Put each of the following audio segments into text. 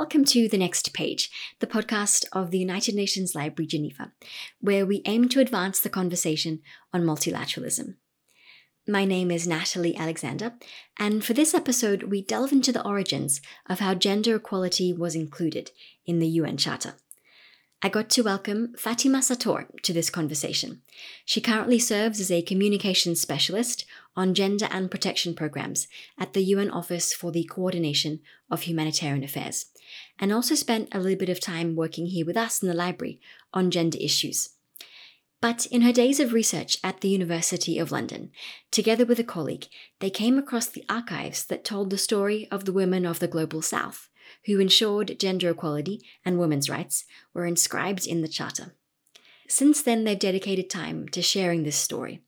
welcome to The Next Page, the podcast of the United Nations Library Geneva, where we aim to advance the conversation on multilateralism. My name is Natalie Alexander, and for this episode, we delve into the origins of how gender equality was included in the UN Charter. I got to welcome Fatima Sator to this conversation. She currently serves as a communications specialist on gender and protection programs at the UN Office for the Coordination of Humanitarian Affairs, and also spent a little bit of time working here with us in the library on gender issues. But in her days of research at the University of London, together with a colleague, they came across the archives that told the story of the women of the Global South who ensured gender equality and women's rights, were inscribed in the Charter. Since then, they've dedicated time to sharing this story.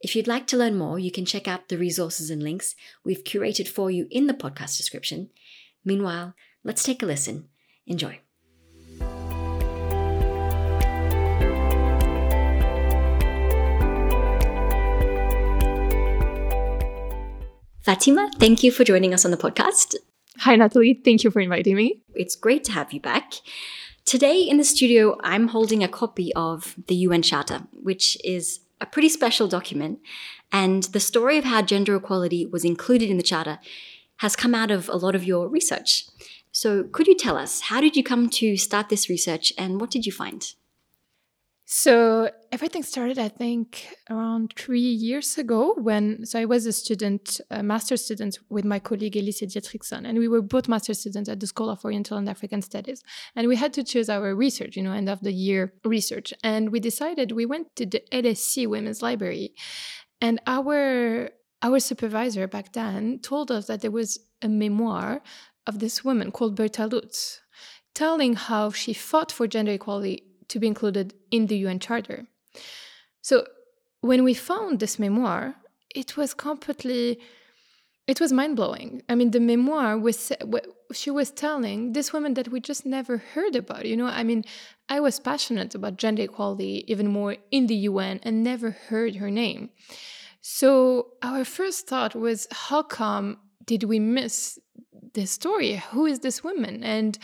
If you'd like to learn more, you can check out the resources and links we've curated for you in the podcast description. Meanwhile, let's take a listen. Enjoy. Fatima, thank you for joining us on the podcast. Hi, Natalie. Thank you for inviting me. It's great to have you back. Today in the studio, I'm holding a copy of the UN Charter, which is a pretty special document. And the story of how gender equality was included in the Charter has come out of a lot of your research. So, could you tell us, how did you come to start this research and what did you find? So everything started, I think, around three years ago when, so I was a student, a master student with my colleague Elise Dietrichson, and we were both master students at the School of Oriental and African Studies. And we had to choose our research, you know, end of the year research. And we decided we went to the LSE Women's Library. And our our supervisor back then told us that there was a memoir of this woman called Bertha Lutz telling how she fought for gender equality to be included in the UN Charter. So when we found this memoir, it was completely it was mind blowing. I mean, the memoir was she was telling this woman that we just never heard about. You know, I mean, I was passionate about gender equality even more in the UN and never heard her name. So our first thought was, how come did we miss this story. Who is this woman? And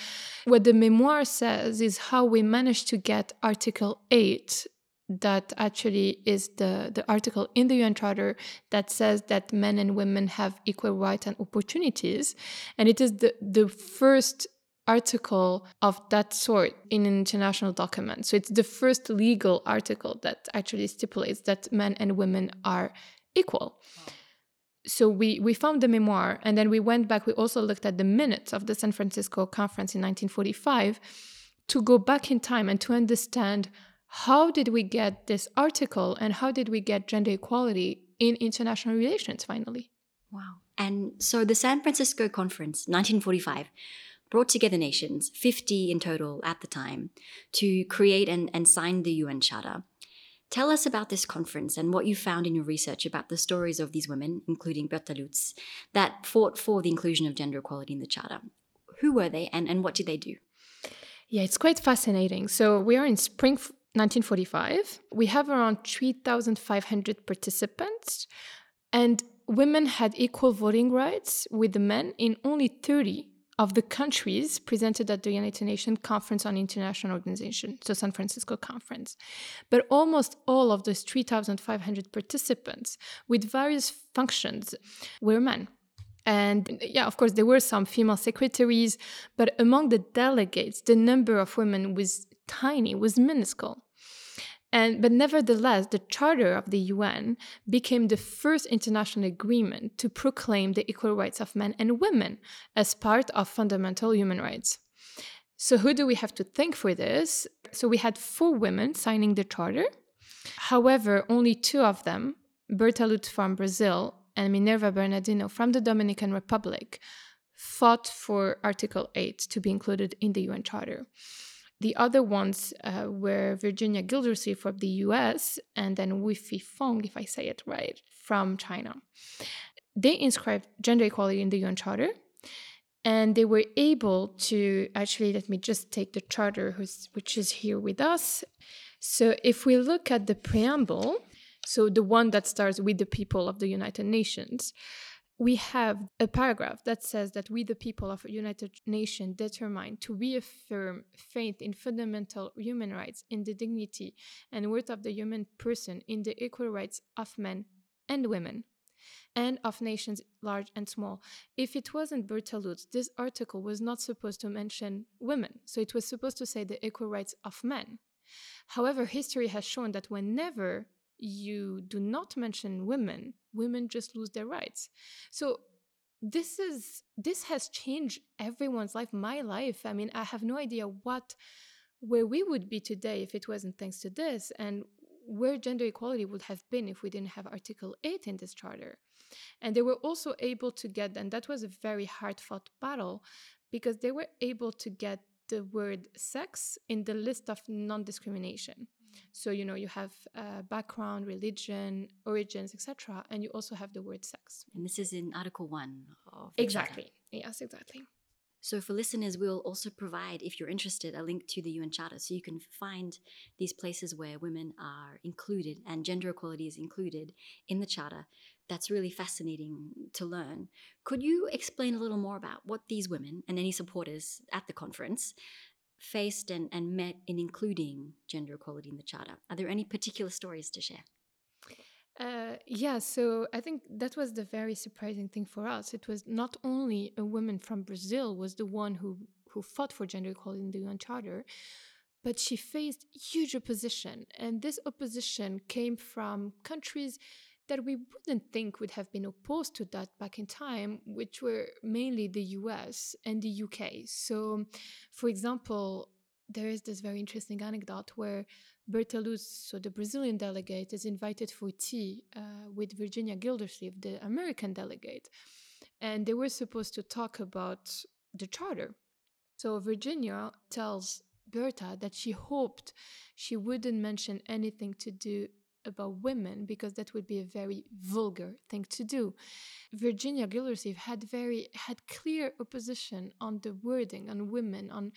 what the memoir says is how we managed to get Article 8 that actually is the, the article in the UN Charter that says that men and women have equal rights and opportunities. And it is the, the first article of that sort in an international document. So it's the first legal article that actually stipulates that men and women are equal. Wow so we we found the memoir and then we went back we also looked at the minutes of the san francisco conference in 1945 to go back in time and to understand how did we get this article and how did we get gender equality in international relations finally. Wow. And so the san francisco conference 1945 brought together nations 50 in total at the time to create and, and sign the un charter Tell us about this conference and what you found in your research about the stories of these women, including Bertha Lutz, that fought for the inclusion of gender equality in the Charter. Who were they and, and what did they do? Yeah, it's quite fascinating. So we are in spring 1945. We have around 3,500 participants, and women had equal voting rights with the men in only 30 of the countries presented at the United Nations Conference on International Organization, so San Francisco Conference. But almost all of those 3,500 participants with various functions were men. And yeah, of course, there were some female secretaries, but among the delegates, the number of women was tiny, was minuscule. And, but nevertheless, the Charter of the UN became the first international agreement to proclaim the equal rights of men and women as part of fundamental human rights. So, who do we have to thank for this? So, we had four women signing the Charter. However, only two of them, Bertha Lutz from Brazil and Minerva Bernardino from the Dominican Republic, fought for Article 8 to be included in the UN Charter. The other ones uh, were Virginia Gildersleeve from the US and then Wu Fifeng, if I say it right, from China. They inscribed gender equality in the UN Charter and they were able to actually, let me just take the charter, which is here with us. So if we look at the preamble, so the one that starts with the people of the United Nations, we have a paragraph that says that we, the people of United Nations, determine to reaffirm faith in fundamental human rights, in the dignity and worth of the human person, in the equal rights of men and women, and of nations large and small. If it wasn't Bertha Lutz, this article was not supposed to mention women, so it was supposed to say the equal rights of men. However, history has shown that whenever you do not mention women, women just lose their rights. So this is this has changed everyone's life, my life. I mean, I have no idea what where we would be today if it wasn't thanks to this and where gender equality would have been if we didn't have article 8 in this charter and they were also able to get and that was a very hard fought battle because they were able to get the word sex in the list of non-discrimination so you know you have uh, background, religion, origins, etc., and you also have the word sex. And this is in Article One of exactly. Charter. Yes, exactly. So for listeners, we'll also provide, if you're interested, a link to the UN Charter, so you can find these places where women are included and gender equality is included in the Charter. That's really fascinating to learn. Could you explain a little more about what these women and any supporters at the conference faced and, and met in including gender equality in the Charter? Are there any particular stories to share? Uh, yeah, so I think that was the very surprising thing for us. It was not only a woman from Brazil was the one who who fought for gender equality in the UN Charter, but she faced huge opposition, and this opposition came from countries that we wouldn't think would have been opposed to that back in time, which were mainly the US and the UK. So, for example, there is this very interesting anecdote where Bertha Lutz, so the Brazilian delegate, is invited for tea uh, with Virginia Gildersleeve, the American delegate. And they were supposed to talk about the charter. So Virginia tells Bertha that she hoped she wouldn't mention anything to do about women because that would be a very vulgar thing to do. Virginia Gildersleeve had very had clear opposition on the wording on women on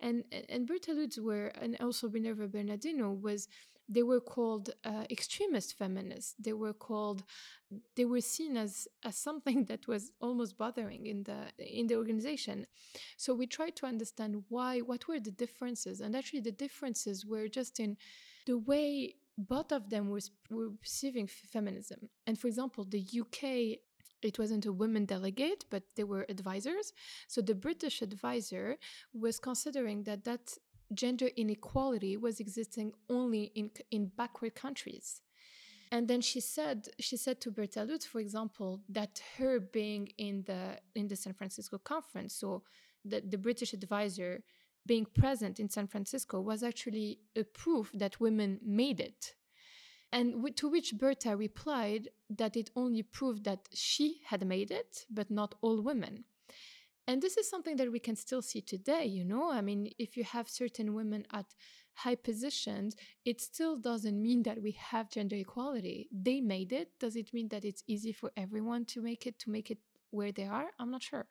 and and Bertha Lutz were and also Minerva Bernardino was they were called uh, extremist feminists. They were called they were seen as as something that was almost bothering in the in the organization. So we tried to understand why what were the differences and actually the differences were just in the way both of them were, were perceiving feminism. And for example, the UK, it wasn't a women delegate, but they were advisors. So the British advisor was considering that that gender inequality was existing only in, in backward countries. And then she said she said to Bertha Lutz, for example, that her being in the in the San Francisco conference, so that the British advisor being present in San Francisco was actually a proof that women made it. And to which Bertha replied that it only proved that she had made it, but not all women. And this is something that we can still see today, you know? I mean, if you have certain women at high positions, it still doesn't mean that we have gender equality. They made it. Does it mean that it's easy for everyone to make it, to make it where they are? I'm not sure.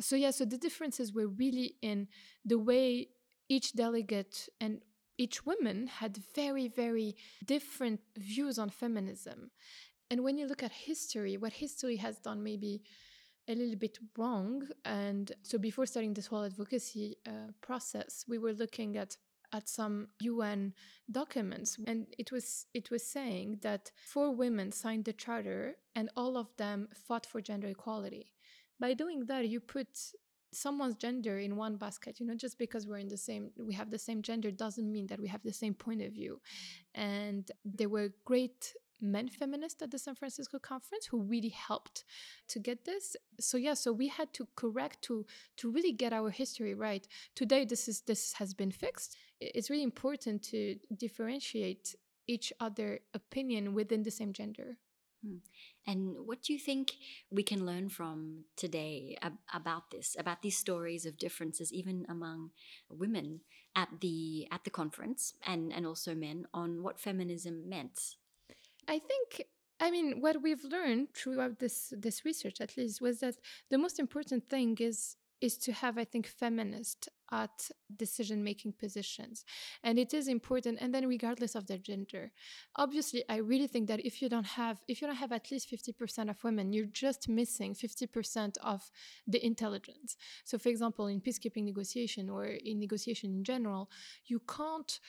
So, yeah, so the differences were really in the way each delegate and each woman had very, very different views on feminism. And when you look at history, what history has done maybe a little bit wrong. And so before starting this whole advocacy uh, process, we were looking at at some UN documents and it was it was saying that four women signed the charter and all of them fought for gender equality. By doing that you put someone's gender in one basket you know just because we're in the same we have the same gender doesn't mean that we have the same point of view. And there were great men feminists at the San Francisco conference who really helped to get this. So yeah, so we had to correct to to really get our history right. Today this is this has been fixed it's really important to differentiate each other opinion within the same gender. Hmm. And what do you think we can learn from today ab about this, about these stories of differences, even among women at the at the conference, and and also men, on what feminism meant? I think I mean, what we've learned throughout this this research, at least, was that the most important thing is is to have, I think, feminists at decision making positions. And it is important. And then regardless of their gender. Obviously, I really think that if you don't have if you don't have at least 50% of women, you're just missing 50% of the intelligence. So for example, in peacekeeping negotiation or in negotiation in general, you can't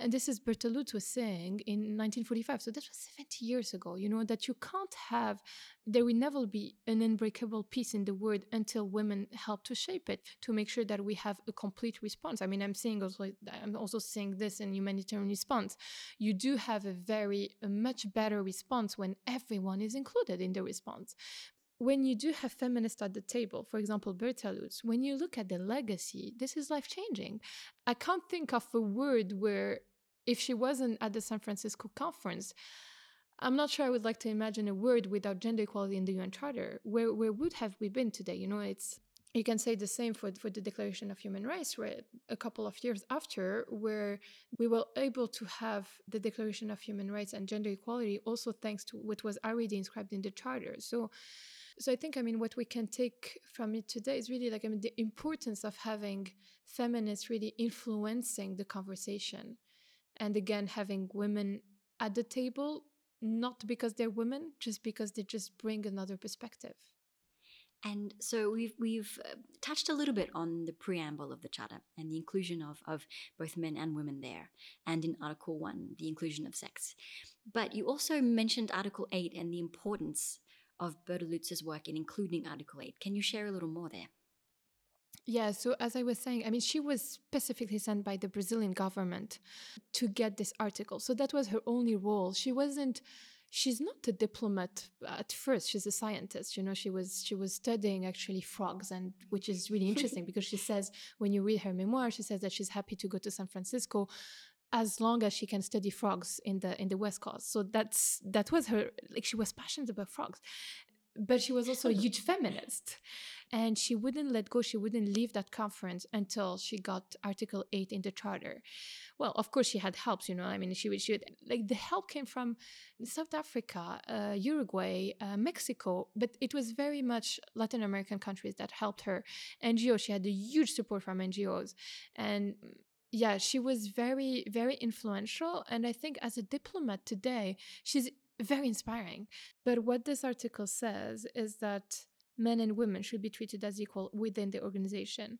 and this is Bertha Lutz was saying in 1945 so that was 70 years ago you know that you can't have there will never be an unbreakable peace in the world until women help to shape it to make sure that we have a complete response. I mean i'm saying also i'm also saying this in humanitarian response. You do have a very a much better response when everyone is included in the response. When you do have feminists at the table, for example, Bertha Lutz, when you look at the legacy, this is life changing. I can't think of a word where, if she wasn't at the San Francisco conference, I'm not sure I would like to imagine a word without gender equality in the UN Charter. Where where would have we been today? You know, it's you can say the same for, for the Declaration of Human Rights, where a couple of years after, where we were able to have the Declaration of Human Rights and gender equality, also thanks to what was already inscribed in the Charter. So so I think, I mean, what we can take from it today is really like, I mean, the importance of having feminists really influencing the conversation. And again, having women at the table, not because they're women, just because they just bring another perspective. And so we've we've uh, touched a little bit on the preamble of the charter and the inclusion of, of both men and women there, and in Article One, the inclusion of sex. But you also mentioned Article Eight and the importance of Bertha work in including Article 8. Can you share a little more there? Yeah, so as I was saying, I mean, she was specifically sent by the Brazilian government to get this article. So that was her only role. She wasn't she's not a diplomat at first she's a scientist you know she was she was studying actually frogs and which is really interesting because she says when you read her memoir she says that she's happy to go to san francisco as long as she can study frogs in the in the west coast so that's that was her like she was passionate about frogs but she was also a huge feminist. And she wouldn't let go she wouldn't leave that conference until she got article 8 in the charter. Well of course she had helps you know i mean she would she would, like the help came from south africa uh, uruguay uh, mexico but it was very much latin american countries that helped her. Ngo she had a huge support from ngos and yeah, she was very, very influential. And I think as a diplomat today, she's very inspiring. But what this article says is that men and women should be treated as equal within the organization.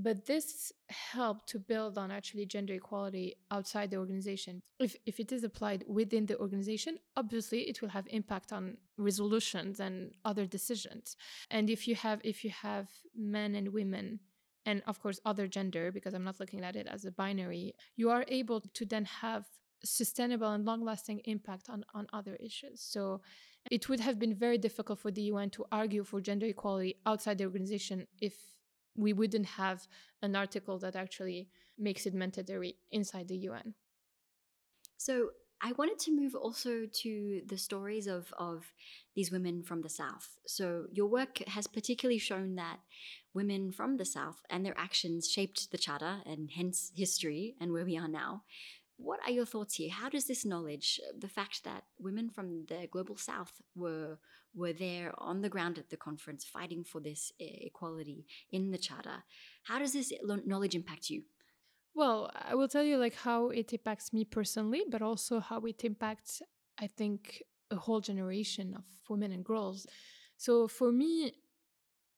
But this helped to build on actually gender equality outside the organization. If, if it is applied within the organization, obviously it will have impact on resolutions and other decisions. And if you have if you have men and women and of course other gender because i'm not looking at it as a binary you are able to then have sustainable and long lasting impact on, on other issues. So it would have been very difficult for the UN to argue for gender equality outside the organization if we wouldn't have an article that actually makes it mandatory inside the UN. So I wanted to move also to the stories of, of these women from the South. So, your work has particularly shown that women from the South and their actions shaped the Charter and hence history and where we are now. What are your thoughts here? How does this knowledge, uh, the fact that women from the global South were were there on the ground at the conference fighting for this equality in the Charter, how does this knowledge impact you? Well, I will tell you like how it impacts me personally, but also how it impacts, I think, a whole generation of women and girls. So for me,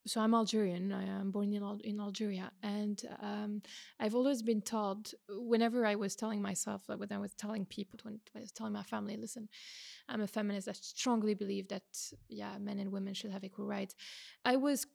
so I'm Algerian. I am born in, Al- in Algeria, and um, I've always been taught. Whenever I was telling myself, like when I was telling people, when I was telling my family, "Listen, I'm a feminist. I strongly believe that yeah, men and women should have equal rights." I was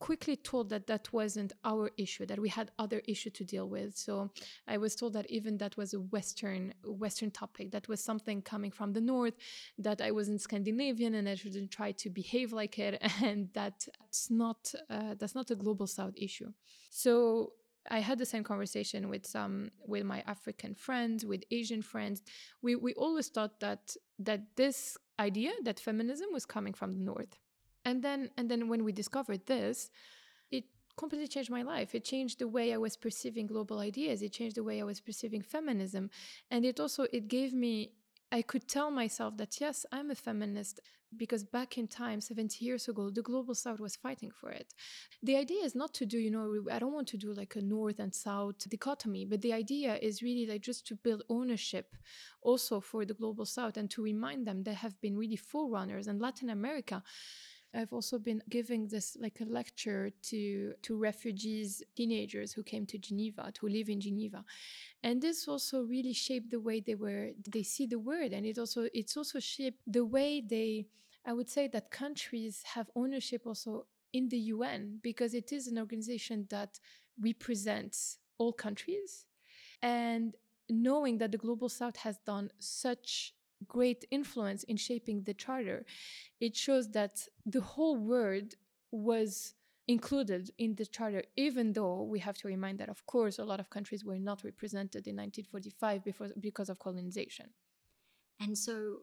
quickly told that that wasn't our issue that we had other issue to deal with. So i was told that even that was a western western topic. That was something coming from the north that i wasn't scandinavian and i shouldn't try to behave like it. And that's not uh, that's not a global south issue. So I had the same conversation with some with my African friends, with Asian friends. We we always thought that that this idea that feminism was coming from the north and then and then when we discovered this it completely changed my life. It changed the way i was perceiving global ideas. It changed the way i was perceiving feminism. And it also it gave me I could tell myself that yes, I'm a feminist because back in time, 70 years ago, the global south was fighting for it. The idea is not to do, you know, I don't want to do like a north and south dichotomy, but the idea is really like just to build ownership also for the global south and to remind them they have been really forerunners. In Latin America I've also been giving this like a lecture to to refugees, teenagers who came to Geneva to live in Geneva, and this also really shaped the way they were they see the world, and it also it's also shaped the way they. I would say that countries have ownership also in the UN because it is an organization that represents all countries, and knowing that the global south has done such great influence in shaping the charter, it shows that the whole world was included in the charter, even though we have to remind that, of course, a lot of countries were not represented in 1945 before, because of colonization. And so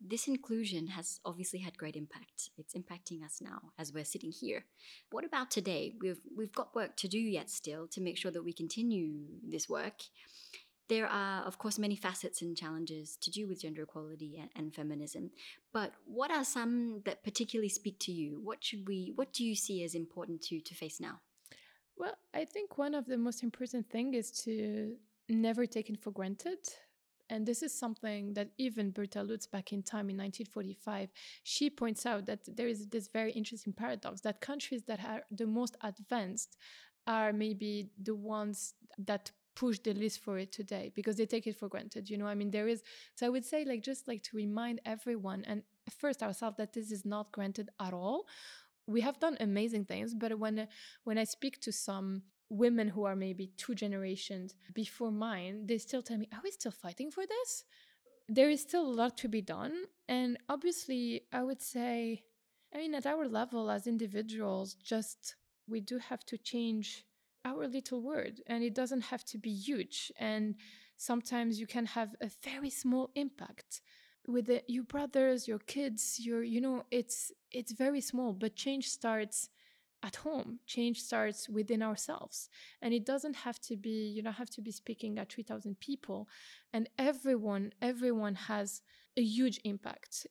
this inclusion has obviously had great impact. It's impacting us now as we're sitting here. What about today? We've we've got work to do yet still to make sure that we continue this work. There are, of course, many facets and challenges to do with gender equality and, and, feminism. But what are some that particularly speak to you? What should we? What do you see as important to to face now? Well, I think one of the most important thing is to never take it for granted. And this is something that even Bertha Lutz back in time in 1945, she points out that there is this very interesting paradox that countries that are the most advanced are maybe the ones that push the list for it today because they take it for granted you know? I mean there is so i would say like just like to remind everyone and first ourselves that this is not granted at all. We have done amazing things but when when i speak to some women who are maybe two generations before mine they still tell me are we still fighting for this? There is still a lot to be done and obviously i would say i mean at our level as individuals just we do have to change our little word and it doesn't have to be huge and sometimes you can have a very small impact with the, your brothers your kids your you know it's it's very small but change starts at home change starts within ourselves and it doesn't have to be you don't have to be speaking at 3000 people and everyone everyone has a huge impact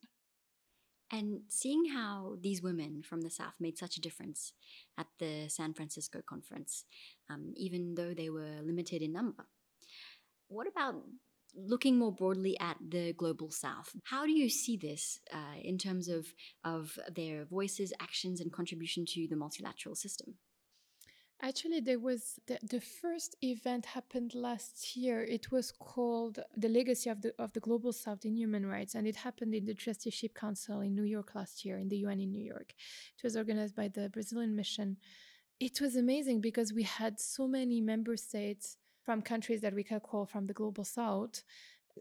and seeing how these women from the South made such a difference at the San Francisco conference, um, even though they were limited in number. What about looking more broadly at the global South? How do you see this uh, in terms of, of their voices, actions, and contribution to the multilateral system? Actually, there was the, the first event happened last year. It was called the Legacy of the of the Global South in Human Rights, and it happened in the Trusteeship Council in New York last year, in the UN in New York. It was organized by the Brazilian Mission. It was amazing because we had so many member states from countries that we can call from the Global South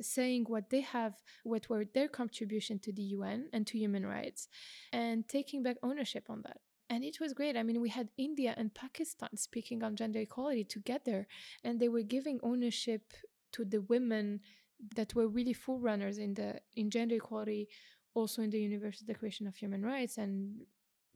saying what they have, what were their contribution to the UN and to human rights, and taking back ownership on that and it was great. I mean, we had India and Pakistan speaking on gender equality together, and they were giving ownership to the women that were really forerunners in the in gender equality, also in the Universal Declaration of Human Rights, and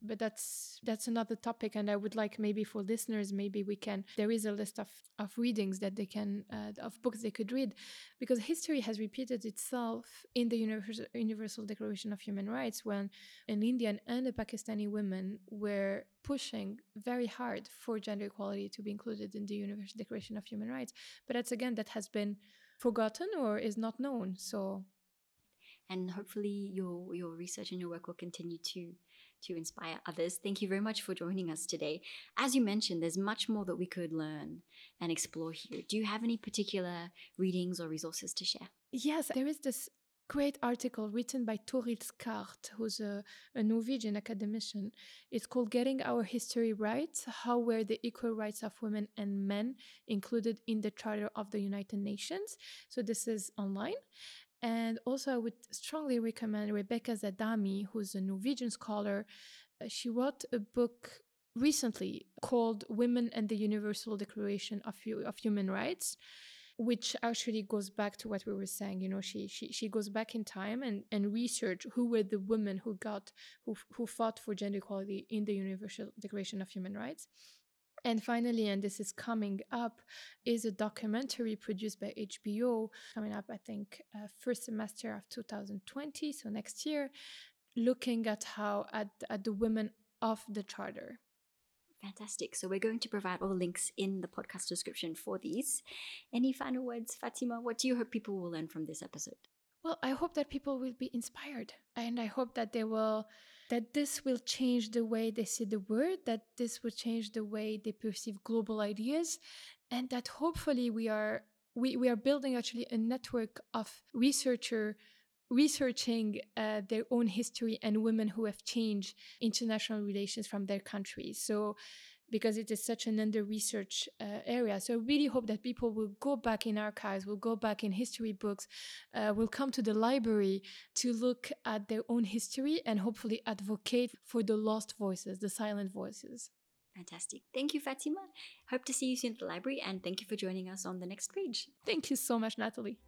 but that's that's another topic and i would like maybe for listeners maybe we can there is a list of of readings that they can uh, of books they could read because history has repeated itself in the universal, universal declaration of human rights when an indian and a pakistani women were pushing very hard for gender equality to be included in the universal declaration of human rights. But that's again that has been forgotten or is not known so and hopefully your your research and your work will continue to to inspire others. Thank you very much for joining us today. As you mentioned, there's much more that we could learn and explore here. Do you have any particular readings or resources to share? Yes, there is this great article written by Torild Skard, who's a, a, Norwegian academician. It's called Getting Our History Right How Were the Equal Rights of Women and Men Included in the Charter of the United Nations? So, this is online. And also, I would strongly recommend Rebecca Adami, who's a Norwegian scholar. Uh, she wrote a book recently called Women and the Universal Declaration of, of Human Rights which actually goes back to what we were saying you know she she, she goes back in time and and research who were the women who got who, who fought for gender equality in the universal declaration of human rights And finally, and this is coming up, is a documentary produced by HBO coming up, I think, uh, first semester of 2020, so next year, looking at how at, at the women of the charter. Fantastic. So we're going to provide all the links in the podcast description for these. Any final words, Fatima? What do you hope people will learn from this episode? Well, I hope that people will be inspired and I hope that they will that this will change the way they see the world, that this will change the way they perceive global ideas and that hopefully we are we, we are building actually a network of researcher researching uh, their own history and women who have changed international relations from their countries. So because it is such an under researched uh, area. So I really hope that people will go back in archives, will go back in history books, uh, will come to the library to look at their own history and hopefully advocate for the lost voices, the silent voices. Fantastic. Thank you, Fatima. Hope to see you soon at the library and thank you for joining us on the next page. Thank you so much, Natalie.